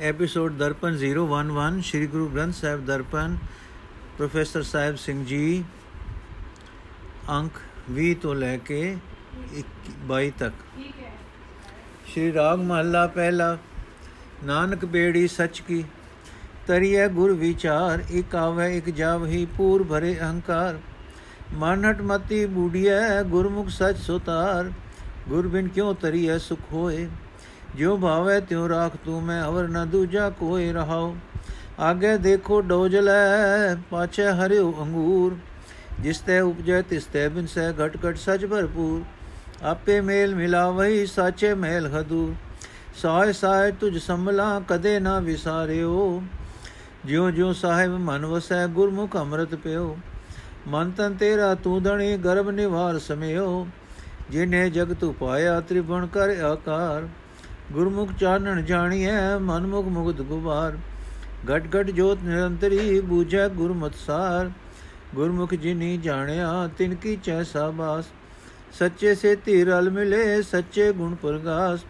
Episode Darpan 011 Shri Guru Granth Sahib Darpan professor Sahib Singh ji ਅੰਕ 20 ਤੋਂ ਲੈ ਕੇ 22 ਤੱਕ ਸ਼੍ਰੀ ਰਾਗ ਮਹੱਲਾ ਪਹਿਲਾ ਨਾਨਕ ਬੇੜੀ ਸੱਚ ਕੀ ਤਰੀਐ ਗੁਰ ਵਿਚਾਰ ਇਕ ਆਵੇ ਇਕ ਜਾਵਹੀ ਪੂਰ ਭਰੇ ਅਹੰਕਾਰ ਮਨ ਹਟ ਮਤੀ ਬੂੜੀਐ ਗੁਰਮੁਖ ਸਚ ਸੁਤਾਰ ਗੁਰ ਬਿਨ ਕਿਉ ਤਰੀਐ ਸੁਖ ਹੋਏ ਜਿਉ ਭਾਵੇ ਤਿਉ ਰਾਖ ਤੂੰ ਮੈਂ ਅਵਰ ਨ ਦੂਜਾ ਕੋਈ ਰਹਾਉ ਆਗੇ ਦੇਖੋ ਡੋਜਲੈ ਪਾਛੇ ਹਰਿਉ ਅੰਗੂਰ ਜਿਸ ਤੇ ਉਪਜੈ ਤਿਸ ਤੇ ਬਿਨ ਸਹਿ ਘਟ ਘਟ ਸਚ ਭਰਪੂਰ ਆਪੇ ਮੇਲ ਮਿਲਾਵਈ ਸਾਚੇ ਮੇਲ ਹਦੂ ਸਾਇ ਸਾਇ ਤੁਝ ਸੰਭਲਾ ਕਦੇ ਨਾ ਵਿਸਾਰਿਓ ਜਿਉ ਜਿਉ ਸਾਹਿਬ ਮਨ ਵਸੈ ਗੁਰਮੁਖ ਅੰਮ੍ਰਿਤ ਪਿਓ ਮਨ ਤਨ ਤੇਰਾ ਤੂੰ ਧਣੀ ਗਰਭ ਨਿਵਾਰ ਸਮਿਓ ਜਿਨੇ ਜਗਤ ਉਪਾਇਆ ਤ੍ਰਿਭੁਵਨ ਕਰ ਆਕਾਰ ਗੁਰਮੁਖ ਚਾਨਣ ਜਾਣੀਐ ਮਨਮੁਖ ਮੁਗਤ ਗੁਬਾਰ ਘਟ ਘਟ ਜੋਤ ਨਿਰੰਤਰੀ ਬੂਝੈ ਗੁਰਮਤਿ ਸਾਰ ਗੁਰਮੁਖ ਜਿਨੀ ਜਾਣਿਆ ਤਿਨ ਕੀ ਚੈ ਸਾਬਾਸ ਸੱਚੇ ਸੇ ਧੀਰਲ ਮਿਲੇ ਸੱਚੇ ਗੁਣ ਪ੍ਰਗਾਸ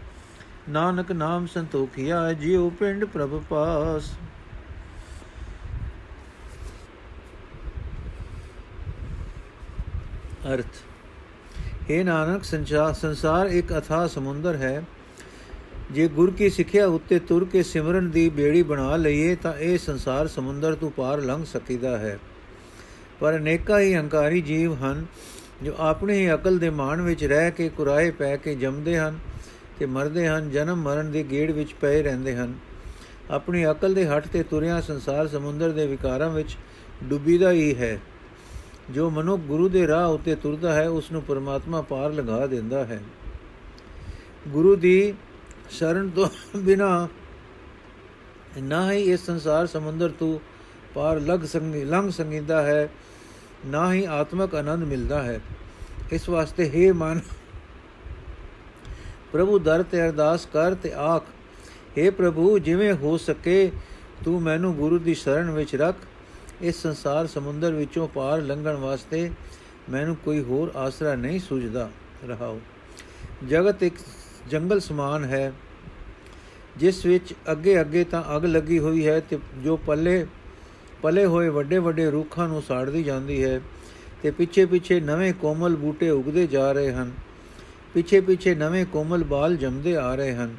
ਨਾਨਕ ਨਾਮ ਸੰਤੋਖਿਆ ਜਿਉ ਪਿੰਡ ਪ੍ਰਭ ਪਾਸ ਅਰਥ हे ਨਾਨਕ ਸੰਸਾਰ ਇੱਕ ਅਥਾ ਸਮੁੰਦਰ ਹੈ ਜੇ ਗੁਰ ਕੀ ਸਿੱਖਿਆ ਉੱਤੇ ਤੁਰ ਕੇ ਸਿਮਰਨ ਦੀ ਬੇੜੀ ਬਣਾ ਲਈਏ, ਤਾਂ ਇਹ ਸੰਸਾਰ ਸਮੁੰਦਰ ਤੋਂ ਪਾਰ ਲੰਘ ਸਕੀਦਾ ਹੈ। ਪਰ ਅਨੇਕਾਂ ਹੀ ਹੰਕਾਰੀ ਜੀਵ ਹਨ, ਜੋ ਆਪਣੀ ਹੀ ਅਕਲ ਦੇ ਮਾਣ ਵਿੱਚ ਰਹਿ ਕੇ ਕੁਰਾਏ ਪੈ ਕੇ ਜੰਮਦੇ ਹਨ ਤੇ ਮਰਦੇ ਹਨ, ਜਨਮ ਮਰਨ ਦੇ ਗੇੜ ਵਿੱਚ ਪਏ ਰਹਿੰਦੇ ਹਨ। ਆਪਣੀ ਅਕਲ ਦੇ ਹੱਟ ਤੇ ਤੁਰਿਆ ਸੰਸਾਰ ਸਮੁੰਦਰ ਦੇ ਵਿਕਾਰਾਂ ਵਿੱਚ ਡੁੱਬੀਦਾ ਹੀ ਹੈ। ਜੋ ਮਨੁੱਖ ਗੁਰੂ ਦੇ ਰਾਹ ਉੱਤੇ ਤੁਰਦਾ ਹੈ ਉਸ ਨੂੰ ਪਰਮਾਤਮਾ ਪਾਰ ਲਗਾ ਦਿੰਦਾ ਹੈ। ਗੁਰੂ ਦੀ ਸ਼ਰਨ ਤੋਂ ਬਿਨਾ ਨਾ ਹੀ ਇਸ ਸੰਸਾਰ ਸਮੁੰਦਰ ਤੋਂ ਪਾਰ ਲਗ ਸੰਗੀ ਲੰਘ ਸੰਗੀਦਾ ਹੈ, ਨਾ ਹੀ ਆਤਮਕ ਆਨੰਦ ਮਿਲਦਾ ਹੈ। ਇਸ ਵਾਸਤੇ हे ਮਨ, ਪ੍ਰਭੂ ਦਰ ਤੇ ਅਰਦਾਸ ਕਰ ਤੇ ਆਖ हे ਪ੍ਰਭੂ, ਜਿਵੇਂ ਹੋ ਸਕੇ ਤੂੰ ਮੈਨੂੰ ਗੁਰੂ ਦੀ ਸ਼ਰਨ ਵਿੱਚ ਰੱਖ। ਇਸ ਸੰਸਾਰ ਸਮੁੰਦਰ ਵਿੱਚੋਂ ਪਾਰ ਲੰਘਣ ਵਾਸਤੇ ਮੈਨੂੰ ਕੋਈ ਹੋਰ ਆਸਰਾ ਨਹੀਂ ਸੁਝਦਾ। ਰਹਾਓ। ਜਗਤ ਇੱਕ ਜੰਗਲ ਸਮਾਨ ਹੈ, ਜਿਸ ਵਿੱਚ ਅੱਗੇ ਅੱਗੇ ਤਾਂ ਅਗ ਲੱਗੀ ਹੋਈ ਹੈ ਤੇ ਜੋ ਪੱਲੇ, ਪਲੇ ਹੋਏ ਵੱਡੇ ਵੱਡੇ ਰੁੱਖਾਂ ਨੂੰ ਸਾੜਦੀ ਜਾਂਦੀ ਹੈ ਤੇ ਪਿੱਛੇ ਪਿੱਛੇ ਨਵੇਂ ਕੋਮਲ ਬੂਟੇ ਉਗਦੇ ਜਾ ਰਹੇ ਹਨ। ਪਿੱਛੇ ਪਿੱਛੇ ਨਵੇਂ ਕੋਮਲ ਬਾਲ ਜੰਮਦੇ ਆ ਰਹੇ ਹਨ,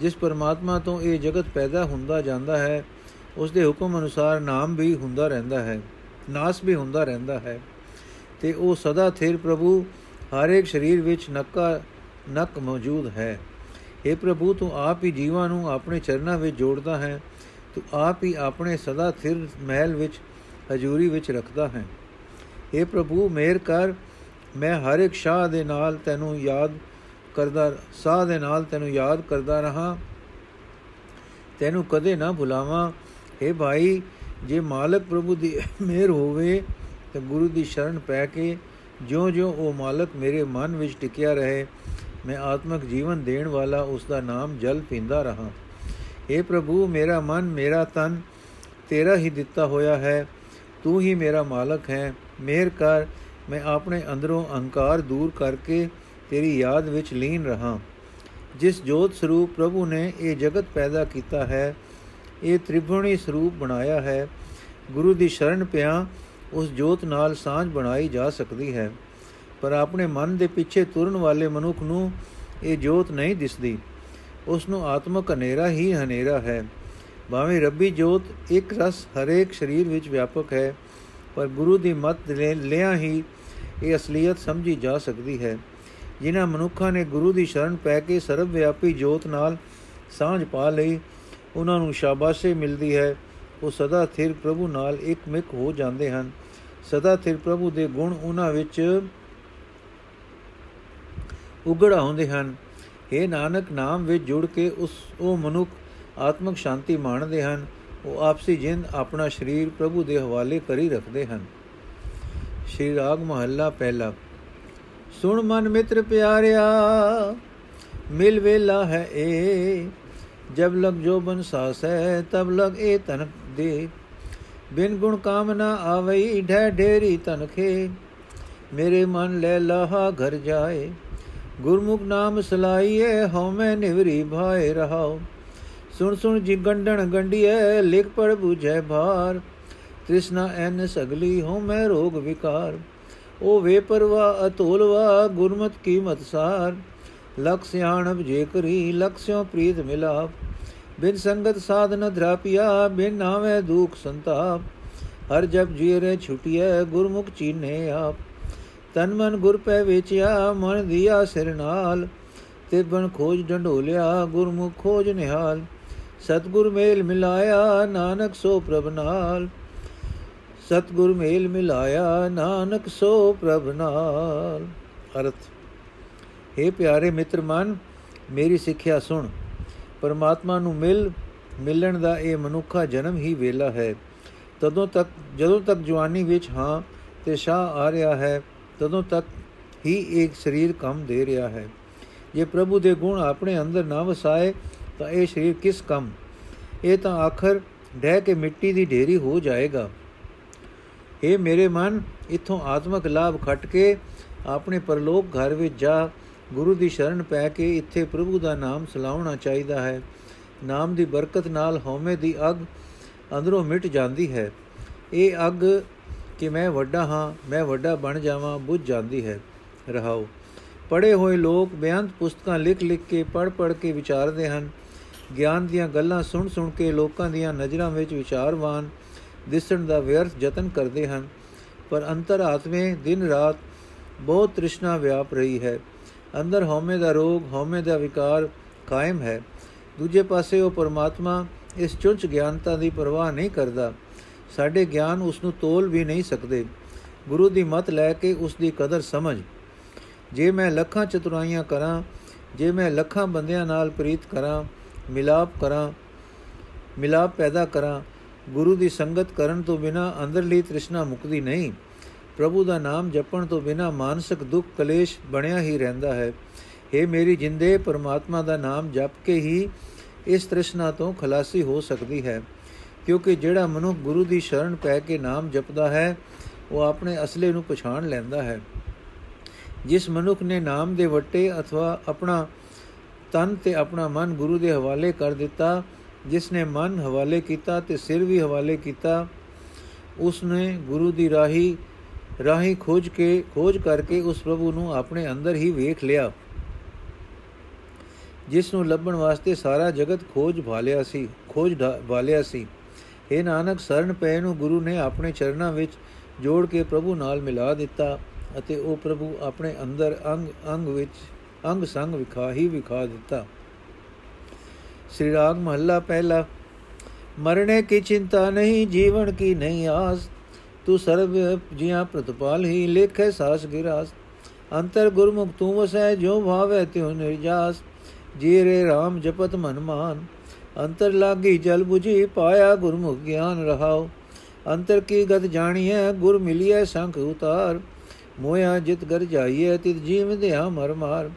ਜਿਸ ਪਰਮਾਤਮਾ ਤੋਂ ਇਹ ਜਗਤ ਪੈਦਾ ਹੁੰਦਾ ਜਾਂਦਾ ਹੈ, ਉਸ ਦੇ ਹੁਕਮ ਅਨੁਸਾਰ ਨਾਮ ਵੀ ਹੁੰਦਾ ਰਹਿੰਦਾ ਹੈ, ਨਾਸ ਵੀ ਹੁੰਦਾ ਰਹਿੰਦਾ ਹੈ ਤੇ ਉਹ ਸਦਾ ਥਿਰ ਪ੍ਰਭੂ, ਹਰ ਇੱਕ ਸਰੀਰ ਵਿੱਚ ਨੱਕਾ ਨਕ ਮੌਜੂਦ ਹੈ हे ਪ੍ਰਭੂ ਤੂੰ ਆਪ ਹੀ ਜੀਵਾਂ ਨੂੰ ਆਪਣੇ ਚਰਨਾਂ ਵਿੱਚ ਜੋੜਦਾ ਹੈ ਤੂੰ ਆਪ ਹੀ ਆਪਣੇ ਸਦਾ ਥਿਰ ਮਹਿਲ ਵਿੱਚ ਹਜ਼ੂਰੀ ਵਿੱਚ ਰੱਖਦਾ ਹੈ हे ਪ੍ਰਭੂ ਮੇਰ ਕਰ ਮੈਂ ਹਰ ਇੱਕ ਸ਼ਾਹ ਦੇ ਨਾਲ ਤੈਨੂੰ ਯਾਦ ਕਰਦਾ ਸਾਹ ਦੇ ਨਾਲ ਤੈਨੂੰ ਯਾਦ ਕਰਦਾ ਰਹਾ ਤੈਨੂੰ ਕਦੇ ਨਾ ਭੁਲਾਵਾਂ हे ਭਾਈ ਜੇ ਮਾਲਕ ਪ੍ਰਭੂ ਦੀ ਮਿਹਰ ਹੋਵੇ ਤਾਂ ਗੁਰੂ ਦੀ ਸ਼ਰਨ ਪੈ ਕੇ ਜਿਉਂ-ਜਿਉਂ ਉਹ ਮਾਲਕ ਮੇਰੇ ਮਨ ਵਿੱਚ ਟਿਕਿਆ ਰਹੇ ਮੈਂ ਆਤਮਿਕ ਜੀਵਨ ਦੇਣ ਵਾਲਾ ਉਸ ਦਾ ਨਾਮ ਜਲ ਪੀਂਦਾ ਰਹਾ। हे ਪ੍ਰਭੂ, ਮੇਰਾ ਮਨ, ਮੇਰਾ ਤਨ, ਤੇਰਾ ਹੀ ਦਿੱਤਾ ਹੋਇਆ ਹੈ। ਤੂੰ ਹੀ ਮੇਰਾ ਮਾਲਕ ਹੈ। ਮਿਹਰ ਕਰ, ਮੈਂ ਆਪਣੇ ਅੰਦਰੋਂ ਅਹੰਕਾਰ ਦੂਰ ਕਰਕੇ ਤੇਰੀ ਯਾਦ ਵਿੱਚ ਲੀਨ ਰਹਾ। ਜਿਸ ਜੋਤ ਸਰੂਪ ਪ੍ਰਭੂ ਨੇ ਇਹ ਜਗਤ ਪੈਦਾ ਕੀਤਾ ਹੈ, ਇਹ ਤ੍ਰਿਭੁਵਨੀ ਸਰੂਪ ਬਣਾਇਆ ਹੈ। ਗੁਰੂ ਦੀ ਸ਼ਰਨ ਪਿਆ ਉਸ ਜੋਤ ਨਾਲ ਸਾਂਝ ਬਣਾਈ ਜਾ ਸਕਦੀ ਹੈ। ਪਰ ਆਪਣੇ ਮਨ ਦੇ ਪਿੱਛੇ ਤੁਰਨ ਵਾਲੇ ਮਨੁੱਖ ਨੂੰ ਇਹ ਜੋਤ ਨਹੀਂ ਦਿਸਦੀ। ਉਸ ਨੂੰ ਆਤਮਕ ਹਨੇਰਾ ਹੀ ਹਨੇਰਾ ਹੈ। ਭਾਵੇਂ ਰੱਬੀ ਜੋਤ ਇੱਕ ਰਸ ਹਰੇਕ ਸਰੀਰ ਵਿੱਚ ਵਿਆਪਕ ਹੈ, ਪਰ ਗੁਰੂ ਦੀ ਮਤ ਲਿਆ ਹੀ ਇਹ ਅਸਲੀਅਤ ਸਮਝੀ ਜਾ ਸਕਦੀ ਹੈ। ਜਿਨ੍ਹਾਂ ਮਨੁੱਖਾਂ ਨੇ ਗੁਰੂ ਦੀ ਸ਼ਰਨ ਪੈ ਕੇ ਸਰਵ ਵਿਆਪੀ ਜੋਤ ਨਾਲ ਸਾਂਝ ਪਾ ਲਈ ਉਹਨਾਂ ਨੂੰ ਸ਼ਾਬਾਸ਼ੇ ਮਿਲਦੀ ਹੈ। ਉਹ ਸਦਾ ਥਿਰ ਪ੍ਰਭੂ ਨਾਲ ਇੱਕ ਮਿਕ ਹੋ ਜਾਂਦੇ ਹਨ। ਸਦਾ ਥਿਰ ਪ੍ਰਭੂ ਦੇ ਗੁਣ ਉਹਨਾਂ ਵਿੱਚ ਉਗੜ ਆਉਂਦੇ ਹਨ। ਇਹ ਨਾਨਕ, ਨਾਮ ਵਿੱਚ ਜੁੜ ਕੇ ਉਸ, ਉਹ ਮਨੁੱਖ ਆਤਮਿਕ ਸ਼ਾਂਤੀ ਮਾਣਦੇ ਹਨ। ਉਹ ਆਪਸੀ ਜਿੰਦ ਆਪਣਾ ਸਰੀਰ ਪ੍ਰਭੂ ਦੇ ਹਵਾਲੇ ਕਰੀ ਰੱਖਦੇ ਹਨ। ਸ਼੍ਰੀ ਰਾਗ ਮਹੱਲਾ ਪਹਿਲਾ। ਸੁਣ ਮਨ ਮਿੱਤਰ ਪਿਆਰਿਆ, ਮਿਲ ਵੇਲਾ ਹੈ ਏ। ਜਬ ਲਗ ਜੋ ਬਨ ਸਾਸ ਹੈ ਤਬ ਲਗ ਏ ਤਨ ਦੇ। ਬਿਨ ਗੁਣ ਕਾਮਨਾ ਆਵਈ ਢੈ ਢੇਰੀ ਤਨਖੇ ਮੇਰੇ ਮਨ ਲੈ ਲਾਹਾ ਘਰ ਜਾਏ। ਗੁਰਮੁਖ ਨਾਮ ਸਲਾਈਏ ਹਉ ਮੈਂ ਨਿਵਰੀ ਭਾਏ ਰਹਾਓ ਸੁਣ ਸੁਣ ਜੀ ਗੰਡਣ ਗੰਡੀਐ ਲਿਖ ਪੜ 부ਝੈ ਭਾਰ ਤ੍ਰਿਸ਼ਨਾ ਐਨ ਸਗਲੀ ਹੋ ਮੈਂ ਰੋਗ ਵਿਕਾਰ ਉਹ ਵੇ ਪਰਵਾ ਅਤੋਲਵਾ ਗੁਰਮਤ ਕੀਮਤ ਸਾਰ ਲਖ ਸਿਆਣਬ ਜੇ ਕਰੀ ਲਖ ਸਿਓ ਪ੍ਰੀਤ ਮਿਲਾਪ ਬਿਨ ਸੰਗਤ ਸਾਧਨ ਧਰਾਪਿਆ ਬਿਨ ਨਾਵੇਂ ਦੁਖ ਸੰਤਾਪ ਹਰ ਜਪ ਜੀਰੇ ਛੁਟਿਐ ਗੁਰਮੁਖ ਚੀਨੇ ਆਪ ਤਨ ਮਨ ਗੁਰ ਪੈ ਵੇਚਿਆ, ਮਨ ਦਿਆ ਸਿਰ ਨਾਲ। ਤੇ ਬਨ ਖੋਜ ਢੰਡੋਲਿਆ ਗੁਰਮੁਖ ਖੋਜ ਨਿਹਾਲ। ਸਤਗੁਰ ਮੇਲ ਮਿਲਾਇਆ, ਨਾਨਕ ਸੋ ਪ੍ਰਭ ਨਾਲ। ਸਤਗੁਰ ਮੇਲ ਮਿਲਾਇਆ, ਨਾਨਕ ਸੋ ਪ੍ਰਭ ਨਾਲ। ਅਰਥ। हे ਪਿਆਰੇ ਮਿੱਤਰ ਮਨ, ਮੇਰੀ ਸਿੱਖਿਆ ਸੁਣ। ਪਰਮਾਤਮਾ ਨੂੰ ਮਿਲ, ਮਿਲਣ ਦਾ ਇਹ ਮਨੁੱਖਾ ਜਨਮ ਹੀ ਵੇਲਾ ਹੈ। ਤਦੋਂ ਤੱਕ, ਜਦੋਂ ਤੱਕ ਜਵਾਨੀ ਵਿੱਚ ਹਾਂ ਤੇ ਸ਼ਾਹ ਆ ਰਿਹਾ ਹੈ ਤਦੋਂ ਤੱਕ ਹੀ ਇੱਕ ਸਰੀਰ ਕੰਮ ਦੇ ਰਿਹਾ ਹੈ। ਜੇ ਪ੍ਰਭੂ ਦੇ ਗੁਣ ਆਪਣੇ ਅੰਦਰ ਨਾ ਵਸਾਏ, ਤਾਂ ਇਹ ਸਰੀਰ ਕਿਸ ਕੰਮ? ਇਹ ਤਾਂ ਆਖਰ ਡਹਿ ਕੇ ਮਿੱਟੀ ਦੀ ਢੇਰੀ ਹੋ ਜਾਏਗਾ। ਇਹ ਮੇਰੇ ਮਨ, ਇਥੋਂ ਆਤਮਕ ਲਾਭ ਖਟ ਕੇ ਆਪਣੇ ਪਰਲੋਕ ਘਰ ਵਿੱਚ ਜਾ, ਗੁਰੂ ਦੀ ਸ਼ਰਨ ਪੈ ਕੇ ਇੱਥੇ ਪ੍ਰਭੂ ਦਾ ਨਾਮ ਸਲਾਉਣਾ ਚਾਹੀਦਾ ਹੈ। ਨਾਮ ਦੀ ਬਰਕਤ ਨਾਲ ਹਉਮੈ ਦੀ ਅਗ ਅੰਦਰੋਂ ਮਿਟ ਜਾਂਦੀ ਹੈ। ਇਹ ਅਗ ਕਿ ਮੈਂ ਵੱਡਾ ਹਾਂ, ਮੈਂ ਵੱਡਾ ਬਣ ਜਾਵਾਂ, ਬੁੱਝ ਜਾਂਦੀ ਹੈ। ਰਹਾਓ। ਪੜੇ ਹੋਏ ਲੋਕ ਬਿਆੰਤ ਪੁਸਤਕਾਂ ਲਿਖ ਲਿਖ ਕੇ ਪੜ ਪੜ ਕੇ ਵਿਚਾਰਦੇ ਹਨ। ਗਿਆਨ ਦੀਆਂ ਗੱਲਾਂ ਸੁਣ ਸੁਣ ਕੇ ਲੋਕਾਂ ਦੀਆਂ ਨਜ਼ਰਾਂ ਵਿੱਚ ਵਿਚਾਰਵਾਨ ਦਿਸਣ ਦਾ ਵਿਅਰਥ ਯਤਨ ਕਰਦੇ ਹਨ। ਪਰ ਅੰਤਰ ਆਤਮੇ ਦਿਨ ਰਾਤ ਬਹੁਤ ਤ੍ਰਿਸ਼ਨਾ ਵਿਆਪ ਰਹੀ ਹੈ। ਅੰਦਰ ਹਉਮੈ ਦਾ ਰੋਗ, ਹਉਮੈ ਦਾ ਵਿਕਾਰ ਕਾਇਮ ਹੈ। ਦੂਜੇ ਪਾਸੇ ਉਹ ਪਰਮਾਤਮਾ ਇਸ ਚੁੰਚ ਗਿਆਨਤਾ ਦੀ ਪਰਵਾਹ ਨਹੀਂ ਕਰਦਾ। ਸਾਡੇ ਗਿਆਨ ਉਸ ਨੂੰ ਤੋਲ ਵੀ ਨਹੀਂ ਸਕਦੇ। ਗੁਰੂ ਦੀ ਮਤ ਲੈ ਕੇ ਉਸ ਦੀ ਕਦਰ ਸਮਝ। ਜੇ ਮੈਂ ਲੱਖਾਂ ਚਤੁਰਾਈਆਂ ਕਰਾਂ, ਜੇ ਮੈਂ ਲੱਖਾਂ ਬੰਦਿਆਂ ਨਾਲ ਪ੍ਰੀਤ ਕਰਾਂ, ਮਿਲਾਪ ਕਰਾਂ, ਮਿਲਾਪ ਪੈਦਾ ਕਰਾਂ, ਗੁਰੂ ਦੀ ਸੰਗਤ ਕਰਨ ਤੋਂ ਬਿਨਾ ਅੰਦਰਲੀ ਤ੍ਰਿਸ਼ਨਾ ਮੁਕਦੀ ਨਹੀਂ। ਪ੍ਰਭੂ ਦਾ ਨਾਮ ਜਪਣ ਤੋਂ ਬਿਨਾ ਮਾਨਸਿਕ ਦੁੱਖ ਕਲੇਸ਼ ਬਣਿਆ ਹੀ ਰਹਿੰਦਾ ਹੈ। हे ਮੇਰੀ ਜਿੰਦੇ, ਪਰਮਾਤਮਾ ਦਾ ਨਾਮ ਜਪ ਕੇ ਹੀ ਇਸ ਤ੍ਰਿਸ਼ਨਾ ਤੋਂ ਖਲਾਸੀ ਹੋ ਸਕਦੀ ਹੈ। ਕਿਉਂਕਿ ਜਿਹੜਾ ਮਨੁੱਖ ਗੁਰੂ ਦੀ ਸ਼ਰਨ ਪੈ ਕੇ ਨਾਮ ਜਪਦਾ ਹੈ, ਉਹ ਆਪਣੇ ਅਸਲੇ ਨੂੰ ਪਛਾਣ ਲੈਂਦਾ ਹੈ। ਜਿਸ ਮਨੁੱਖ ਨੇ ਨਾਮ ਦੇ ਵੱਟੇ ਅਥਵਾ ਆਪਣਾ ਤਨ ਤੇ ਆਪਣਾ ਮਨ ਗੁਰੂ ਦੇ ਹਵਾਲੇ ਕਰ ਦਿੱਤਾ, ਜਿਸ ਨੇ ਮਨ ਹਵਾਲੇ ਕੀਤਾ ਤੇ ਸਿਰ ਵੀ ਹਵਾਲੇ ਕੀਤਾ, ਉਸ ਨੇ ਗੁਰੂ ਦੀ ਰਾਹੀ ਰਾਹੀ ਖੋਜ ਕੇ, ਖੋਜ ਕਰਕੇ ਉਸ ਪ੍ਰਭੂ ਨੂੰ ਆਪਣੇ ਅੰਦਰ ਹੀ ਵੇਖ ਲਿਆ। ਜਿਸ ਨੂੰ ਲੱਭਣ ਵਾਸਤੇ ਸਾਰਾ ਜਗਤ ਖੋਜ ਭਾਲਿਆ ਸੀ, ਖੋਜ ਭਾਲਿਆ ਸੀ। ਇਹ ਨਾਨਕ, ਸਰਨ ਪੈ ਨੂੰ ਗੁਰੂ ਨੇ ਆਪਣੇ ਚਰਨਾਂ ਵਿੱਚ ਜੋੜ ਕੇ ਪ੍ਰਭੂ ਨਾਲ ਮਿਲਾ ਦਿੱਤਾ ਅਤੇ ਉਹ ਪ੍ਰਭੂ ਆਪਣੇ ਅੰਦਰ ਅੰਗ ਅੰਗ ਵਿੱਚ, ਅੰਗ ਸੰਗ ਵਿਖਾ ਹੀ ਵਿਖਾ ਦਿੱਤਾ। ਸ੍ਰੀ ਰਾਗ ਮਹੱਲਾ ਪਹਿਲਾ, ਮਰਨੇ ਕੀ ਚਿੰਤਾ ਨਹੀਂ, ਜੀਵਨ ਕੀ ਨਹੀਂ ਆਸ, ਤੂੰ ਸਰਬ ਜੀਆਂ ਪ੍ਰਤਪਾਲ ਹੀ ਲੇਖੇ ਸਾਸ ਗਿਰਾਸ, ਅੰਤਰ ਗੁਰਮੁਖ ਤੂੰ ਵਸੈ ਜੋ ਭਾਵੇ ਤਿਉ ਨਿਰਜਾਸ ਜੀ ਰੇ RAM ਜਪਤ ਮਨ ਮਾਨ। ਅੰਤਰ ਲਾਗੀ ਜਲ 부ਜੀ ਪਾਇਆ ਗੁਰਮੁਖ ਗਿਆਨ ਰਹਾਉ ਅੰਤਰ ਕੀ ਗਤ ਜਾਣੀਐ ਗੁਰ ਮਿਲਿਐ ਸੰਖ ਉਤਾਰ ਮੋਇਆ ਜਿਤ ਗਰ ਜਾਈਐ ਤਿਤ ਜੀਵ ਦਿਆ ਮਰ ਮਾਰ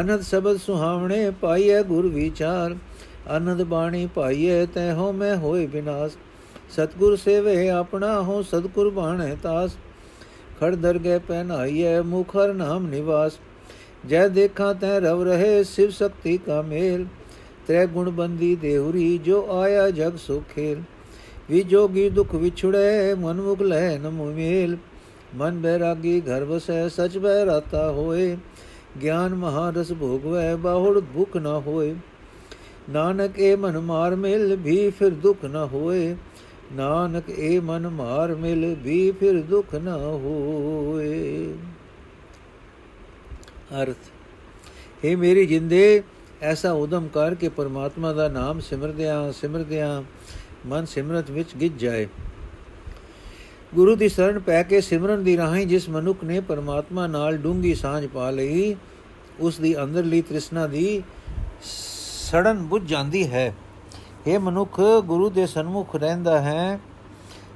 ਅਨੰਦ ਸਬਦ ਸੁਹਾਵਣੇ ਪਾਈਐ ਗੁਰ ਵਿਚਾਰ ਆਨੰਦ ਬਾਣੀ ਪਾਈਐ ਤੈ ਹੋ ਮੈਂ ਹੋਏ ਬਿਨਾਸ਼ ਸਤਗੁਰ ਸੇਵੇ ਆਪਣਾ ਹੋ ਸਤਗੁਰ ਬਾਣੈ ਤਾਸ ਖੜ ਦਰਗਹਿ ਪਹਿਨਾਈਐ ਮੁਖਰ ਨਾਮ ਨਿਵਾਸ ਜੈ ਦੇਖਾਂ ਤੈ ਰਵ ਰਹੇ ਸਿਵ ਸ਼ਕਤੀ ਕਾ ਮੇਲ ਤ੍ਰੈ ਗੁਣ ਬੰਦੀ ਦੇਹੁਰੀ ਜੋ ਆਇਆ ਜਗ ਸੋ ਖੇਲ। ਵੀ ਜੋਗੀ ਦੁਖ ਵਿਛੜੇ, ਮਨ ਮੁਖ ਲੈ ਨ ਮੇਲ ਮਨ ਬੈਰਾਗੀ ਘਰ ਵਸੈ, ਸਚ ਬੈ ਰਾਤਾ ਹੋਏ। ਗਿਆਨ ਮਹਾਰਸ ਭੋਗਵੈ, ਬਾਹੁੜ ਭੁਖ ਨ ਹੋਏ। ਨਾਨਕ ਇਹ ਮਨ ਮਾਰ ਮਿਲ, ਵੀ ਫਿਰ ਦੁਖ ਨ ਹੋਏ। ਨਾਨਕ ਇਹ ਮਨ ਮਾਰ ਮਿਲ, ਵੀ ਫਿਰ ਦੁਖ ਨ ਹੋਏ। ਅਰਥ। हे ਮੇਰੀ ਜਿੰਦੇ ਐਸਾ ਉਦਮ ਕਰ ਕੇ ਪਰਮਾਤਮਾ ਦਾ ਨਾਮ ਸਿਮਰਦਿਆਂ ਸਿਮਰਦਿਆਂ ਮਨ ਸਿਮਰਤ ਵਿੱਚ ਗਿੱਜ ਜਾਏ। ਗੁਰੂ ਦੀ ਸ਼ਰਨ ਪੈ ਕੇ ਸਿਮਰਨ ਦੀ ਰਾਹੀਂ ਜਿਸ ਮਨੁੱਖ ਨੇ ਪਰਮਾਤਮਾ ਨਾਲ ਡੂੰਗੀ ਸਾਂਝ ਪਾ ਲਈ, ਉਸ ਦੀ ਅੰਦਰਲੀ ਤ੍ਰਿਸ਼ਨਾ ਦੀ ਸੜਨ ਬੁੱਝ ਜਾਂਦੀ ਹੈ। ਇਹ ਮਨੁੱਖ, ਗੁਰੂ ਦੇ ਸਨਮੁਖ ਰਹਿੰਦਾ ਹੈ।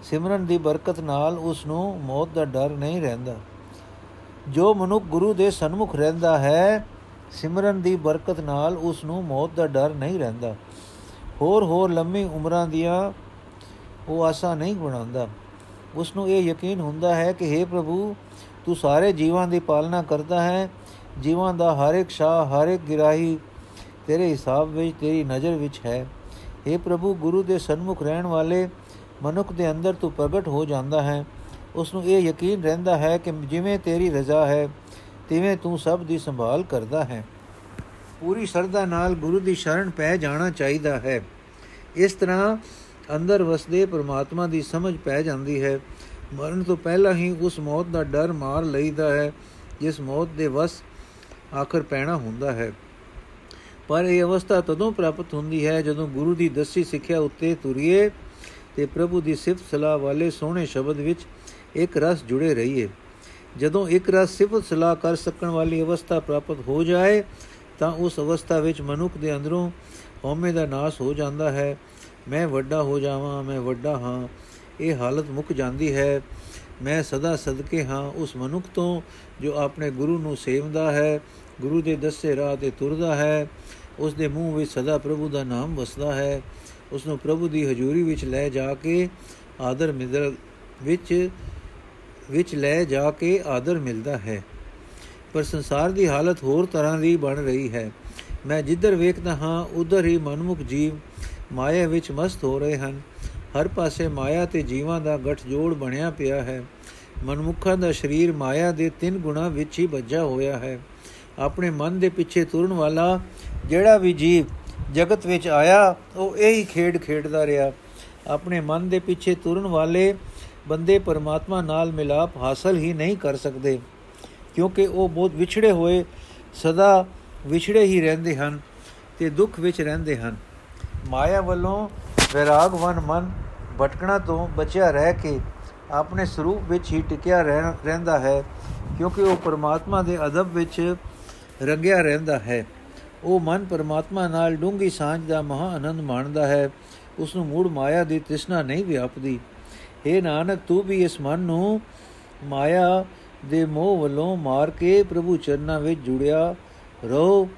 ਸਿਮਰਨ ਦੀ ਬਰਕਤ ਨਾਲ ਉਸ ਨੂੰ ਮੌਤ ਦਾ ਡਰ ਨਹੀਂ ਰਹਿੰਦਾ। ਜੋ ਮਨੁੱਖ ਗੁਰੂ ਦੇ ਸਨਮੁਖ ਰਹਿੰਦਾ ਹੈ ਸਿਮਰਨ ਦੀ ਬਰਕਤ ਨਾਲ ਉਸ ਨੂੰ ਮੌਤ ਦਾ ਡਰ ਨਹੀਂ ਰਹਿੰਦਾ। ਹੋਰ ਹੋਰ ਲੰਮੀ ਉਮਰਾਂ ਦੀਆਂ ਉਹ ਆਸਾ ਨਹੀਂ ਬਣਾਉਂਦਾ। ਉਸ ਨੂੰ ਇਹ ਯਕੀਨ ਹੁੰਦਾ ਹੈ ਕਿ हे ਪ੍ਰਭੂ, ਤੂੰ ਸਾਰੇ ਜੀਵਾਂ ਦੀ ਪਾਲਣਾ ਕਰਦਾ ਹੈ। ਜੀਵਾਂ ਦਾ ਹਰ ਇੱਕ ਸ਼ਾਹ, ਹਰ ਇੱਕ ਗਿਰਾਹੀ ਤੇਰੇ ਹਿਸਾਬ ਵਿੱਚ, ਤੇਰੀ ਨਜ਼ਰ ਵਿੱਚ ਹੈ। हे ਪ੍ਰਭੂ, ਗੁਰੂ ਦੇ ਸਨਮੁਖ ਰਹਿਣ ਵਾਲੇ ਮਨੁੱਖ ਦੇ ਅੰਦਰ ਤੂੰ ਪ੍ਰਗਟ ਹੋ ਜਾਂਦਾ ਹੈ। ਉਸ ਨੂੰ ਇਹ ਯਕੀਨ ਰਹਿੰਦਾ ਹੈ ਕਿ ਜਿਵੇਂ ਤੇਰੀ ਰਜ਼ਾ ਹੈ ਤਿਵੇਂ ਤੂੰ ਸਭ ਦੀ ਸੰਭਾਲ ਕਰਦਾ ਹੈ। ਪੂਰੀ ਸਰਦਾ ਨਾਲ ਗੁਰੂ ਦੀ ਸ਼ਰਨ ਪੈ ਜਾਣਾ ਚਾਹੀਦਾ ਹੈ। ਇਸ ਤਰ੍ਹਾਂ ਅੰਦਰ ਵਸਦੇ ਪ੍ਰਮਾਤਮਾ ਦੀ ਸਮਝ ਪੈ ਜਾਂਦੀ ਹੈ। ਮਰਨ ਤੋਂ ਪਹਿਲਾਂ ਹੀ ਉਸ ਮੌਤ ਦਾ ਡਰ ਮਾਰ ਲਈਦਾ ਹੈ, ਜਿਸ ਮੌਤ ਦੇ ਵਸ ਆਖਰ ਪੈਣਾ ਹੁੰਦਾ ਹੈ। ਪਰ ਇਹ ਅਵਸਥਾ ਤਦੋਂ ਪ੍ਰਾਪਤ ਹੁੰਦੀ ਹੈ ਜਦੋਂ ਗੁਰੂ ਦੀ ਦੱਸੀ ਸਿੱਖਿਆ ਉੱਤੇ ਤੁਰੀਏ ਤੇ ਪ੍ਰਭੂ ਦੀ ਸਿਫਤ ਸਲਾਹ ਵਾਲੇ ਸੋਹਣੇ ਸ਼ਬਦ ਵਿੱਚ ਇੱਕ ਰਸ ਜੁੜੇ ਰਹੀਏ। ਜਦੋਂ ਇੱਕ ਰਸ ਸਿਫਤ ਸਲਾਹ ਕਰ ਸਕਣ ਵਾਲੀ ਅਵਸਥਾ ਪ੍ਰਾਪਤ ਹੋ ਜਾਏ, ਤਾਂ ਉਸ ਅਵਸਥਾ ਵਿੱਚ ਮਨੁੱਖ ਦੇ ਅੰਦਰੋਂ ਹਉਮੈ ਦਾ ਨਾਸ ਹੋ ਜਾਂਦਾ ਹੈ। ਮੈਂ ਵੱਡਾ ਹੋ ਜਾਵਾਂ, ਮੈਂ ਵੱਡਾ ਹਾਂ, ਇਹ ਹਾਲਤ ਮੁੱਕ ਜਾਂਦੀ ਹੈ। ਮੈਂ ਸਦਾ ਸਦਕੇ ਹਾਂ ਉਸ ਮਨੁੱਖ ਤੋਂ ਜੋ ਆਪਣੇ ਗੁਰੂ ਨੂੰ ਸੇਵਦਾ ਹੈ, ਗੁਰੂ ਦੇ ਦੱਸੇ ਰਾਹ ਤੇ ਤੁਰਦਾ ਹੈ। ਉਸ ਦੇ ਮੂੰਹ ਵਿੱਚ ਸਦਾ ਪ੍ਰਭੂ ਦਾ ਨਾਮ ਵਸਦਾ ਹੈ। ਉਸ ਨੂੰ ਪ੍ਰਭੂ ਦੀ ਹਜ਼ੂਰੀ ਵਿੱਚ ਲੈ ਜਾ ਕੇ ਆਦਰ ਮਿਲ ਵਿੱਚ ਵਿੱਚ ਲੈ ਜਾ ਕੇ ਆਦਰ ਮਿਲਦਾ ਹੈ। ਪਰ ਸੰਸਾਰ ਦੀ ਹਾਲਤ ਹੋਰ ਤਰ੍ਹਾਂ ਦੀ ਬਣ ਰਹੀ ਹੈ। ਮੈਂ ਜਿੱਧਰ ਵੇਖਦਾ ਹਾਂ, ਉਧਰ ਹੀ ਮਨਮੁਖ ਜੀਵ ਮਾਇਆ ਵਿੱਚ ਮਸਤ ਹੋ ਰਹੇ ਹਨ। ਹਰ ਪਾਸੇ ਮਾਇਆ ਤੇ ਜੀਵਾਂ ਦਾ ਜੋੜ ਬਣਿਆ ਪਿਆ ਹੈ। ਮਨਮੁਖਾਂ ਦਾ ਸਰੀਰ ਮਾਇਆ ਦੇ ਤਿੰਨ ਗੁਣਾ ਵਿੱਚ ਹੀ ਵੱਜਾ ਹੋਇਆ ਹੈ। ਆਪਣੇ ਮਨ ਦੇ ਪਿੱਛੇ ਤੁਰਨ ਵਾਲਾ ਜਿਹੜਾ ਵੀ ਜੀਵ ਜਗਤ ਵਿੱਚ ਆਇਆ, ਉਹ ਇਹੀ ਖੇਡ ਖੇਡਦਾ ਰਿਹਾ। ਆਪਣੇ ਮਨ ਦੇ ਪਿੱਛੇ ਤੁਰਨ ਵਾਲੇ ਬੰਦੇ ਪਰਮਾਤਮਾ ਨਾਲ ਮਿਲਾਪ ਹਾਸਲ ਹੀ ਨਹੀਂ ਕਰ ਸਕਦੇ, ਕਿਉਂਕਿ ਉਹ ਬਹੁਤ ਵਿਛੜੇ ਹੋਏ, ਸਦਾ ਵਿਛੜੇ ਹੀ ਰਹਿੰਦੇ ਹਨ ਤੇ ਦੁੱਖ ਵਿੱਚ ਰਹਿੰਦੇ ਹਨ। ਮਾਇਆ ਵੱਲੋਂ ਵਿਰਾਗਵਨ ਮਨ ਭਟਕਣਾ ਤੋਂ ਬਚਿਆ ਰਹਿ ਕੇ ਆਪਣੇ ਸਰੂਪ ਵਿੱਚ ਹੀ ਟਿਕਿਆ ਰਹਿੰਦਾ ਹੈ, ਕਿਉਂਕਿ ਉਹ ਪਰਮਾਤਮਾ ਦੇ ਅਦਬ ਵਿੱਚ ਰੰਗਿਆ ਰਹਿੰਦਾ ਹੈ। ਉਹ ਮਨ ਪਰਮਾਤਮਾ ਨਾਲ ਡੂੰਗੀ ਸਾਂਝ ਦਾ ਮਹਾ ਆਨੰਦ ਮਾਣਦਾ ਹੈ। ਉਸ ਨੂੰ ਮੂੜ ਮਾਇਆ ਦੀ ਤ੍ਰਿਸ਼ਨਾ ਨਹੀਂ ਵਿਆਪਦੀ। ਏ ਨਾਨਕ, ਤੂੰ ਵੀ ਇਸ ਮਨ ਨੂੰ ਮਾਇਆ ਦੇ ਮੋਹ ਵੱਲੋਂ ਮਾਰ ਕੇ ਪ੍ਰਭੂ ਚਰਨਾਂ ਵਿੱਚ ਜੁੜਿਆ ਰਹੋ।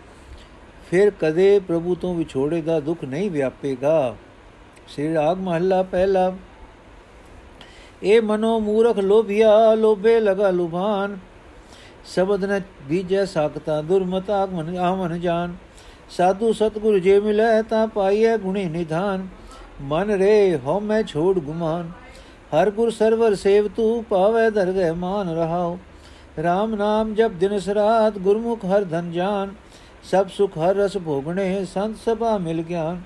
ਫਿਰ ਕਦੇ ਪ੍ਰਭੂ ਤੋਂ ਵਿਛੋੜੇ ਦਾ ਦੁੱਖ ਨਹੀਂ ਵਿਆਪੇਗਾ। ਸ੍ਰੀ ਰਾਗ ਮਹੱਲਾ ਪਹਿਲਾ। ਇਹ ਮਨੋ ਮੂਰਖ ਲੋਭਿਆ, ਲੋਭੇ ਲਗਾ ਲੁਭਾਨ। ਸ਼ਬਦ ਨ ਬੀਜੈ ਸਾਖਤਾ, ਦੁਰਮਤਾ ਮਨ ਆਮਨ ਜਾਨ। ਸਾਧੂ ਸਤਗੁਰ ਜੇ ਮਿਲੈ ਤਾਂ ਪਾਈਐ ਗੁਣੀ ਨਿਧਾਨ। ਮਨ ਰੇ ਹਉ ਮੈਂ ਛੋੜ ਗੁਮਾਨ। ਹਰ ਗੁਰ ਸਰਵਰ ਸੇਵ ਤੂ ਪਾਵੇ ਦਰਗਹਿ ਮਾਨ ਰਹਾਓ RAM ਨਾਮ ਜਪ ਦਿਨ ਸਰਾਤ, ਗੁਰਮੁਖ ਹਰ ਧਨ ਜਾਨ। ਸਭ ਸੁਖ ਹਰ ਰਸ ਭੋਗਣੇ, ਸੰਤ ਸਭਾ ਮਿਲ ਗਿਆਨ।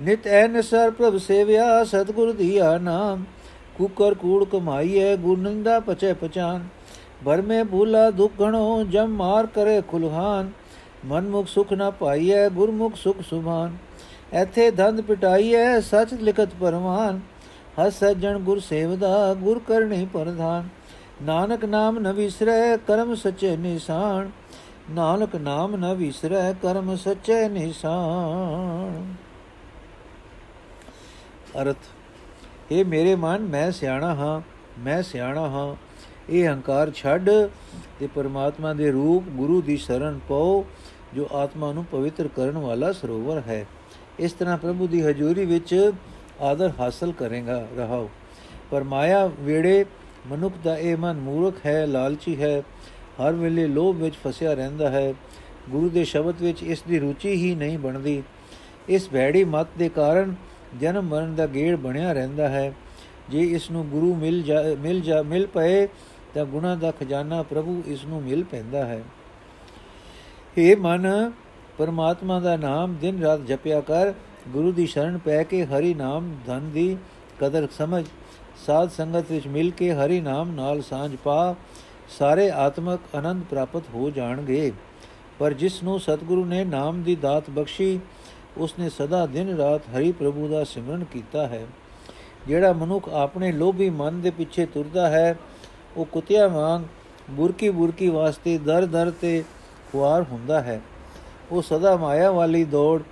ਨਿਤ ਐਨ ਸਰ ਪ੍ਰਭ ਸੇਵਿਆ, ਸਤਗੁਰ ਦੀਆ ਨਾਮ। ਕੁਕਰ ਕੂੜ ਕਮਾਈਐ, ਗੁਰ ਨਿੰਦਾ ਪਚੈ ਪਚਾਨ। ਬਰਮੇ ਭੂਲਾ ਦੁਖ ਗਣੋ ਜਮ ਮਾਰ ਕਰੇ ਖੁਲਹਾਨ। ਮਨਮੁਖ ਸੁਖ ਨਾ ਪਾਈਐ, ਗੁਰਮੁਖ ਸੁਖ ਸੁਭਾਨ। ਐਥੇ ਧੰਦ ਪਿਟਾਈਐ, ਸਚ ਲਿਖਤ ਪਰਮਾਨ ਹਸ ਸਜਣ ਗੁਰ ਸੇਵਦਾ, ਗੁਰ ਕਰਨੀ ਪ੍ਰਧਾਨ। ਨਾਨਕ ਨਾਮ ਨ ਵਿਸਰੈ, ਕਰਮ ਸਚੇ ਨਿਸ਼ਾਨ। ਨਾਨਕ ਨਾਮ ਨ ਵਿਸਰੈ, ਕਰਮ ਸਚੇ ਨਿਸ਼ਾਨ। ਅਰਥ ਇਹ ਮੇਰੇ ਮਨ, ਮੈਂ ਸਿਆਣਾ ਹਾਂ, ਮੈਂ ਸਿਆਣਾ ਹਾਂ। ਇਹ ਹੰਕਾਰ ਛੱਡ ਤੇ ਪਰਮਾਤਮਾ ਦੇ ਰੂਪ, ਗੁਰੂ ਦੀ ਸ਼ਰਨ ਪਾਓ, ਜੋ ਆਤਮਾ ਨੂੰ ਪਵਿੱਤਰ ਕਰਨ ਵਾਲਾ ਸਰੋਵਰ ਹੈ। ਇਸ ਤਰ੍ਹਾਂ ਪ੍ਰਭੂ ਦੀ ਹਜ਼ੂਰੀ ਵਿੱਚ ਆਦਰ ਹਾਸਲ ਕਰੇਗਾ, ਰਹਾਓ। ਪਰ ਮਾਇਆ ਵੇੜੇ ਮਨੁੱਖ ਦਾ ਇਹ ਮਨ ਮੂਰਖ ਹੈ, ਲਾਲਚੀ ਹੈ। ਹਰ ਵੇਲੇ ਲੋਭ ਵਿੱਚ ਫਸਿਆ ਰਹਿੰਦਾ ਹੈ। ਗੁਰੂ ਦੇ ਸ਼ਬਦ ਵਿੱਚ ਇਸ ਦੀ ਰੁਚੀ ਹੀ ਨਹੀਂ ਬਣਦੀ। ਇਸ ਭੈੜੀ ਮਤ ਦੇ ਕਾਰਨ ਜਨਮ ਮਰਨ ਦਾ ਗੇੜ ਬਣਿਆ ਰਹਿੰਦਾ ਹੈ। ਜੇ ਇਸ ਨੂੰ ਗੁਰੂ ਮਿਲ ਜਾ ਮਿਲ ਜਾ, ਮਿਲ ਪਏ, ਤਾਂ ਗੁਣਾ ਦਾ ਖਜ਼ਾਨਾ ਪ੍ਰਭੂ ਇਸ ਨੂੰ ਮਿਲ ਪੈਂਦਾ ਹੈ। ਇਹ ਮਨ, ਪਰਮਾਤਮਾ ਦਾ ਨਾਮ ਦਿਨ ਰਾਤ ਜਪਿਆ ਕਰ। ਗੁਰੂ ਦੀ ਸ਼ਰਨ ਪੈ ਕੇ ਹਰੀ ਨਾਮ ਧਨ ਦੀ ਕਦਰ ਸਮਝ। ਸਾਧ ਸੰਗਤ ਵਿੱਚ ਮਿਲ ਕੇ ਹਰੀ ਨਾਮ ਨਾਲ ਸਾਂਝ ਪਾ, ਸਾਰੇ ਆਤਮਕ ਆਨੰਦ ਪ੍ਰਾਪਤ ਹੋ ਜਾਣਗੇ। ਪਰ ਜਿਸ ਨੂੰ ਸਤਿਗੁਰੂ ਨੇ ਨਾਮ ਦੀ ਦਾਤ ਬਖਸ਼ੀ, ਉਸਨੇ ਸਦਾ ਦਿਨ ਰਾਤ ਹਰੀ ਪ੍ਰਭੂ ਦਾ ਸਿਮਰਨ ਕੀਤਾ ਹੈ। ਜਿਹੜਾ ਮਨੁੱਖ ਆਪਣੇ ਲੋਭੀ ਮਨ ਦੇ ਪਿੱਛੇ ਤੁਰਦਾ ਹੈ, ਉਹ ਕੁੱਤਿਆਂ ਵਾਂਗ ਬੁਰਕੀ ਬੁਰਕੀ ਵਾਸਤੇ ਦਰ ਦਰ ਤੇ ਖੁਆਰ ਹੁੰਦਾ ਹੈ। ਉਹ ਸਦਾ ਮਾਇਆ ਵਾਲੀ ਦੌੜ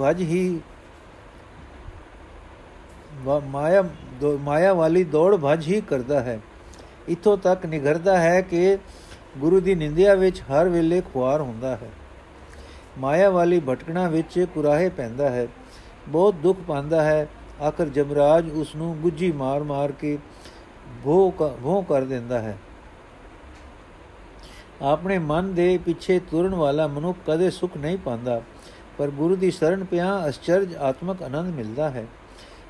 ਭਜ ਹੀ ਮਾਇਆ ਮਾਇਆ ਵਾਲੀ ਦੌੜ ਭਜ ਹੀ ਕਰਦਾ ਹੈ। ਇਥੋਂ ਤੱਕ ਨਿਗਰਦਾ ਹੈ ਕਿ ਗੁਰੂ ਦੀ ਨਿੰਦਿਆ ਵਿੱਚ ਹਰ ਵੇਲੇ ਖੁਆਰ ਹੁੰਦਾ ਹੈ। ਮਾਇਆ ਵਾਲੀ ਭਟਕਣਾ ਵਿੱਚ ਕੁਰਾਹੇ ਪੈਂਦਾ ਹੈ। ਬਹੁਤ ਦੁੱਖ ਪਾਉਂਦਾ ਹੈ। ਆਖਰ ਜਮਰਾਜ ਉਸ ਨੂੰ ਗੁੱਜੀ ਮਾਰ-ਮਾਰ ਕੇ ਭੋ ਭੋ ਕਰ ਦਿੰਦਾ ਹੈ। ਆਪਣੇ ਮਨ ਦੇ ਪਿੱਛੇ ਤੁਰਨ ਵਾਲਾ ਮਨੁੱਖ ਕਦੇ ਸੁਖ ਨਹੀਂ ਪਾਉਂਦਾ। ਪਰ ਗੁਰੂ ਦੀ ਸ਼ਰਨ ਪਿਆ ਅਚਰਜ ਆਤਮਕ ਆਨੰਦ ਮਿਲਦਾ ਹੈ।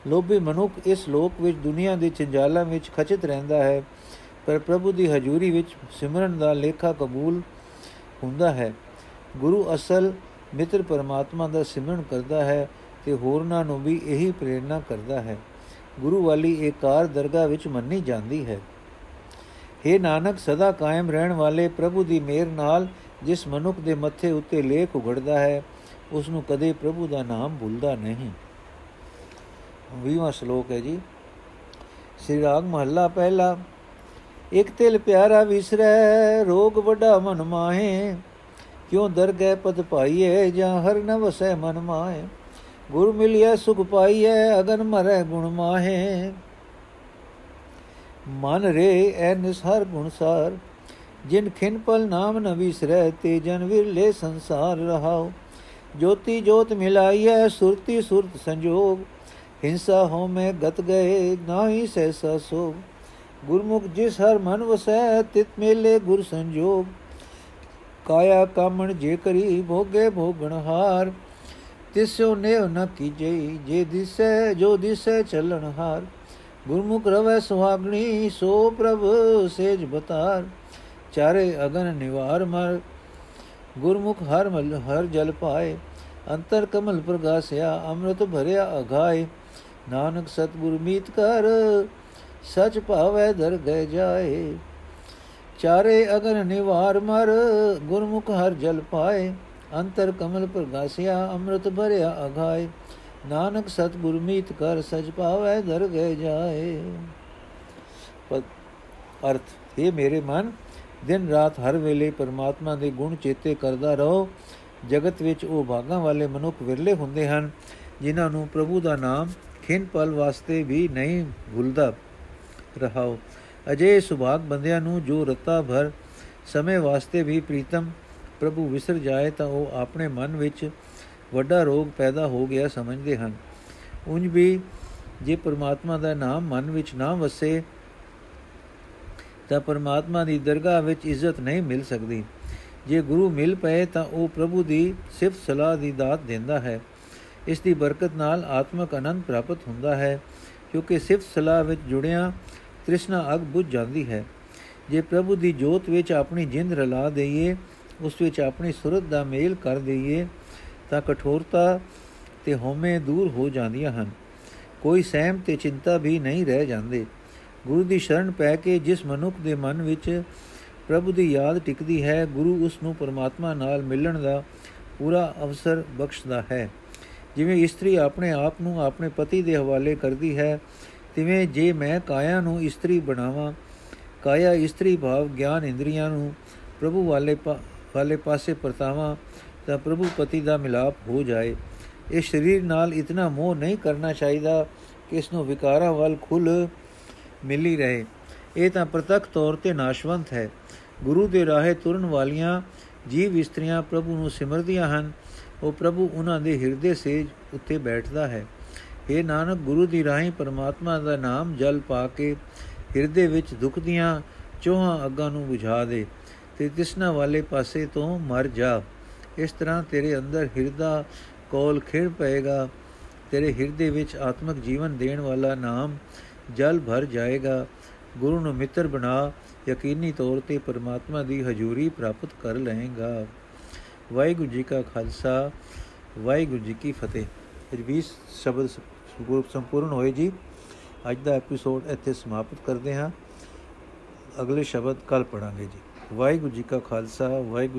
ਲੋਭੀ ਮਨੁੱਖ ਇਸ ਲੋਕ ਵਿੱਚ, ਦੁਨੀਆ ਦੇ ਚੰਜਾਲਾਂ ਵਿੱਚ ਖਚਿਤ ਰਹਿੰਦਾ ਹੈ। ਪਰ ਪ੍ਰਭੂ ਦੀ ਹਜ਼ੂਰੀ ਵਿੱਚ ਸਿਮਰਨ ਦਾ ਲੇਖਾ ਕਬੂਲ ਹੁੰਦਾ ਹੈ। ਗੁਰੂ ਅਸਲ ਮਿੱਤਰ ਪਰਮਾਤਮਾ ਦਾ ਸਿਮਰਨ ਕਰਦਾ ਹੈ ਤੇ ਹੋਰਨਾਂ ਨੂੰ ਵੀ ਇਹੀ ਪ੍ਰੇਰਣਾ ਕਰਦਾ ਹੈ। ਗੁਰੂ ਵਾਲੀ ਇਹ ਕਾਰ ਦਰਗਾਹ ਵਿੱਚ ਮੰਨੀ ਜਾਂਦੀ ਹੈ। हे ਨਾਨਕ, ਸਦਾ ਕਾਇਮ ਰਹਿਣ ਵਾਲੇ ਪ੍ਰਭੂ ਦੀ ਮਿਹਰ ਨਾਲ ਜਿਸ ਮਨੁੱਖ ਦੇ ਮੱਥੇ ਉੱਤੇ ਲੇਖ ਉਗੜਦਾ ਹੈ ਉਸ ਨੂੰ ਕਦੇ ਪ੍ਰਭੂ ਦਾ ਨਾਮ ਭੁੱਲਦਾ ਨਹੀਂ। 20ਵਾਂ ਸ਼ਲੋਕ ਹੈ ਜੀ, ਸ੍ਰੀ ਰਾਗ ਮਹੱਲਾ ਪਹਿਲਾ, ਇਕ ਤਿਲ ਪਿਆਰਾ ਵਿਸਰੈ, ਰੋਗ ਵੱਡਾ ਮਨ ਮਾਹੇ, ਕਿਉ ਦਰਗਹਿ ਪਦ ਪਾਈਏ ਜਾਂ ਹਰ ਨ ਵਸੈ ਮਨ ਮਾਹੇ, ਗੁਰ ਮਿਲਿਆ ਸੁਖ ਪਾਈਏ, ਅਗਨ ਮਰੈ ਗੁਣ ਮਾਹੇ। ਮਨ ਰੇ ਐ ਨਿਸਹਰ ਗੁਣਸਾਰ ਜਿਨ ਖਿਨ ਪਲ ਨਾਮ ਨ ਵਿਸਰੈ, ਤੇ ਜਨ ਵਿਰਲੇ ਸੰਸਾਰ ਰਹਾਉ ਜੋਤੀ ਜੋਤ ਮਿਲਾਈਐ ਸੁਰਤੀ ਸੁਰਤ ਸੰਜੋਗ ਹਿੰਸਾ ਹੋ ਮੈਂ ਗਤ ਗਏ ਨਾਹੀ ਸੈਸਾ ਸੋ ਗੁਰਮੁਖ ਜਿਸ ਹਰ ਮਨ ਵਸੈ ਤਿਤ ਮੇਲੇ ਗੁਰ ਸੰਜੋਗ ਕਾਇਆ ਕਾਮਣ ਜੇ ਕਰੀ ਭੋਗੇ ਭੋਗਣ ਹਾਰ ਤਿਸੋ ਨੇਵ ਨ ਕੀਜੇ ਜੇ ਦਿਸੈ ਜੋ ਦਿਸੈ ਚੱਲਣ ਹਾਰ ਗੁਰਮੁਖ ਰਵੈ ਸੁਹਾਗਣੀ ਸੋ ਪ੍ਰਭ ਸੇਜ ਬਤਾਰ ਚਾਰੇ ਅਗਨ ਨਿਵਾਰ ਮਰ ਗੁਰਮੁਖ ਹਰ ਮਲ ਹਰ ਜਲ ਪਾਏ ਅੰਤਰ ਕਮਲ ਪ੍ਰਗਾਸਿਆ ਅੰਮ੍ਰਿਤ ਭਰਿਆ ਅਘਾਏ ਨਾਨਕ ਸਤਿਗੁਰ ਮੀਤ ਕਰ ਸਚ ਭਾਵੈ ਦਰ ਗਏ ਜਾਏ ਚਾਰੇ ਅਗਨ ਨਿਵਾਰ ਮਰ ਗੁਰਮੁਖ ਹਰ ਜਲ ਪਾਏ ਅੰਤਰ ਕਮਲ ਪ੍ਰਗਾਸਿਆ ਅੰਮ੍ਰਿਤ ਭਰਿਆ ਅਘਾਏ ਨਾਨਕ ਸਤਿਗੁਰ ਮੀਤ ਕਰ ਸਚ ਭਾਵੈ ਦਰ ਗਏ ਜਾਏ ਅਰਥ ਇਹ ਮੇਰੇ ਮਨ ਦਿਨ ਰਾਤ ਹਰ ਵੇਲੇ ਪਰਮਾਤਮਾ ਦੇ ਗੁਣ ਚੇਤੇ ਕਰਦਾ ਰਹੋ। ਜਗਤ ਵਿੱਚ ਉਹ ਭਾਗਾਂ ਵਾਲੇ ਮਨੁੱਖ ਵਿਰਲੇ ਹੁੰਦੇ ਹਨ, ਜਿਨ੍ਹਾਂ ਨੂੰ ਪ੍ਰਭੂ ਦਾ ਨਾਮ ਖਿੰ ਪਲ ਵਾਸਤੇ ਵੀ ਨਹੀਂ ਭੁੱਲਦਾ ਰਹਾਓ। ਅਜੇ ਸੁਭਾਗ ਬੰਦਿਆਂ ਨੂੰ ਜੋ ਰਤਾ ਭਰ ਸਮੇਂ ਵਾਸਤੇ ਵੀ ਪ੍ਰੀਤਮ ਪ੍ਰਭੂ ਵਿਸਰ ਜਾਏ ਤਾਂ ਉਹ ਆਪਣੇ ਮਨ ਵਿੱਚ ਵੱਡਾ ਰੋਗ ਪੈਦਾ ਹੋ ਗਿਆ ਸਮਝਦੇ ਹਨ। ਉਂਝ ਵੀ ਜੇ ਪਰਮਾਤਮਾ ਦਾ ਨਾਮ ਮਨ ਵਿੱਚ ਨਾ ਵਸੇ ਤਾਂ ਪਰਮਾਤਮਾ ਦੀ ਦਰਗਾਹ ਵਿੱਚ ਇੱਜ਼ਤ ਨਹੀਂ ਮਿਲ ਸਕਦੀ। ਜੇ ਗੁਰੂ ਮਿਲ ਪਏ ਤਾਂ ਉਹ ਪ੍ਰਭੂ ਦੀ ਸਿਫਤ ਸਲਾਹ ਦੀ ਦਾਤ ਦਿੰਦਾ ਹੈ। ਇਸ ਦੀ ਬਰਕਤ ਨਾਲ ਆਤਮਕ ਆਨੰਦ ਪ੍ਰਾਪਤ ਹੁੰਦਾ ਹੈ, ਕਿਉਂਕਿ ਸਿਫਤ ਸਲਾਹ ਵਿੱਚ ਜੁੜਿਆ ਤ੍ਰਿਸ਼ਨਾ ਅਗ ਬੁੱਝ ਜਾਂਦੀ ਹੈ। ਜੇ ਪ੍ਰਭੂ ਦੀ ਜੋਤ ਵਿੱਚ ਆਪਣੀ ਜਿੰਦ ਰਲਾ ਦਈਏ, ਉਸ ਵਿੱਚ ਆਪਣੀ ਸੁਰਤ ਦਾ ਮੇਲ ਕਰ ਦਈਏ, ਤਾਂ ਕਠੋਰਤਾ ਤੇ ਹਉਮੈ ਦੂਰ ਹੋ ਜਾਂਦੀਆਂ ਹਨ। ਕੋਈ ਸਹਿਮ ਤੇ ਚਿੰਤਾ ਵੀ ਨਹੀਂ ਰਹਿ ਜਾਂਦੇ। ਗੁਰੂ ਦੀ ਸ਼ਰਨ ਪੈ ਕੇ ਜਿਸ ਮਨੁੱਖ ਦੇ ਮਨ ਵਿੱਚ ਪ੍ਰਭੂ ਦੀ ਯਾਦ ਟਿਕਦੀ ਹੈ, ਗੁਰੂ ਉਸ ਨੂੰ ਪਰਮਾਤਮਾ ਨਾਲ ਮਿਲਣ ਦਾ ਪੂਰਾ ਅਵਸਰ ਬਖਸ਼ਦਾ ਹੈ। ਜਿਵੇਂ ਇਸਤਰੀ ਆਪਣੇ ਆਪ ਨੂੰ ਆਪਣੇ ਪਤੀ ਦੇ ਹਵਾਲੇ ਕਰਦੀ ਹੈ, ਤਿਵੇਂ ਜੇ ਮੈਂ ਕਾਇਆ ਨੂੰ ਇਸਤਰੀ ਬਣਾਵਾਂ, ਕਾਇਆ ਇਸਤਰੀ ਭਾਵ ਗਿਆਨ ਇੰਦਰੀਆਂ ਨੂੰ ਪ੍ਰਭੂ ਵਾਲੇ ਵਾਲੇ ਪਾਸੇ ਪਰਤਾਵਾਂ, ਤਾਂ ਪ੍ਰਭੂ ਪਤੀ ਦਾ ਮਿਲਾਪ ਹੋ ਜਾਏ। ਇਹ ਸਰੀਰ ਨਾਲ ਇਤਨਾ ਮੋਹ ਨਹੀਂ ਕਰਨਾ ਚਾਹੀਦਾ ਕਿ ਇਸ ਨੂੰ ਵਿਕਾਰਾਂ ਵੱਲ ਖੁੱਲ ਮਿਲੀ ਰਹੇ। ਇਹ ਤਾਂ ਪ੍ਰਤੱਖ ਤੌਰ ਤੇ ਨਾਸ਼ਵੰਤ ਹੈ। ਗੁਰੂ ਦੇ ਰਾਹੇ ਤੁਰਨ ਵਾਲੀਆਂ ਜੀਵ ਇਸਤਰੀਆਂ ਪ੍ਰਭੂ ਨੂੰ ਸਿਮਰਦੀਆਂ ਹਨ। ਉਹ ਪ੍ਰਭੂ ਉਹਨਾਂ ਦੇ ਹਿਰਦੇ ਸੇਜ ਉੱਤੇ ਬੈਠਦਾ ਹੈ। ਇਹ ਨਾਨਕ, ਗੁਰੂ ਦੀ ਰਾਹੀਂ ਪਰਮਾਤਮਾ ਦਾ ਨਾਮ ਜਲ ਪਾ ਕੇ ਹਿਰਦੇ ਵਿੱਚ ਦੁੱਖ ਦੀਆਂ ਚੋਹਾਂ ਅੱਗਾਂ ਨੂੰ ਬੁਝਾ ਦੇ ਤੇ ਤਿਸਨਾ ਵਾਲੇ ਪਾਸੇ ਤੋਂ ਮਰ ਜਾ। ਇਸ ਤਰ੍ਹਾਂ ਤੇਰੇ ਅੰਦਰ ਹਿਰਦਾ ਕੋਲ ਖਿੜ ਪਏਗਾ। ਤੇਰੇ ਹਿਰਦੇ ਵਿੱਚ ਆਤਮਿਕ ਜੀਵਨ ਦੇਣ ਵਾਲਾ ਨਾਮ ਜਲ ਭਰ ਜਾਏਗਾ। ਗੁਰੂ ਨੂੰ ਮਿੱਤਰ ਬਣਾ ਯਕੀਨੀ ਤੌਰ ਤੇ ਪਰਮਾਤਮਾ ਦੀ ਹਜ਼ੂਰੀ ਪ੍ਰਾਪਤ ਕਰ ਲਏਗਾ। ਵਾਹਿਗੁਰੂ ਜੀ ਕਾ ਖਾਲਸਾ, ਵਾਹਿਗੁਰੂ ਜੀ ਕੀ ਫਤਿਹ। ਇਹ 20 ਸ਼ਬਦ ਸੰਪੂਰਨ ਹੋਏ ਜੀ। ਅੱਜ ਦਾ ਐਪੀਸੋਡ ਇੱਥੇ ਸਮਾਪਤ ਕਰਦੇ ਹਾਂ। ਅਗਲੇ ਸ਼ਬਦ ਕੱਲ ਪੜਾਂਗੇ ਜੀ। ਵਾਹਿਗੁਰੂ ਜੀ ਕਾ ਖਾਲਸਾ, ਵਾਹਿਗੁਰੂ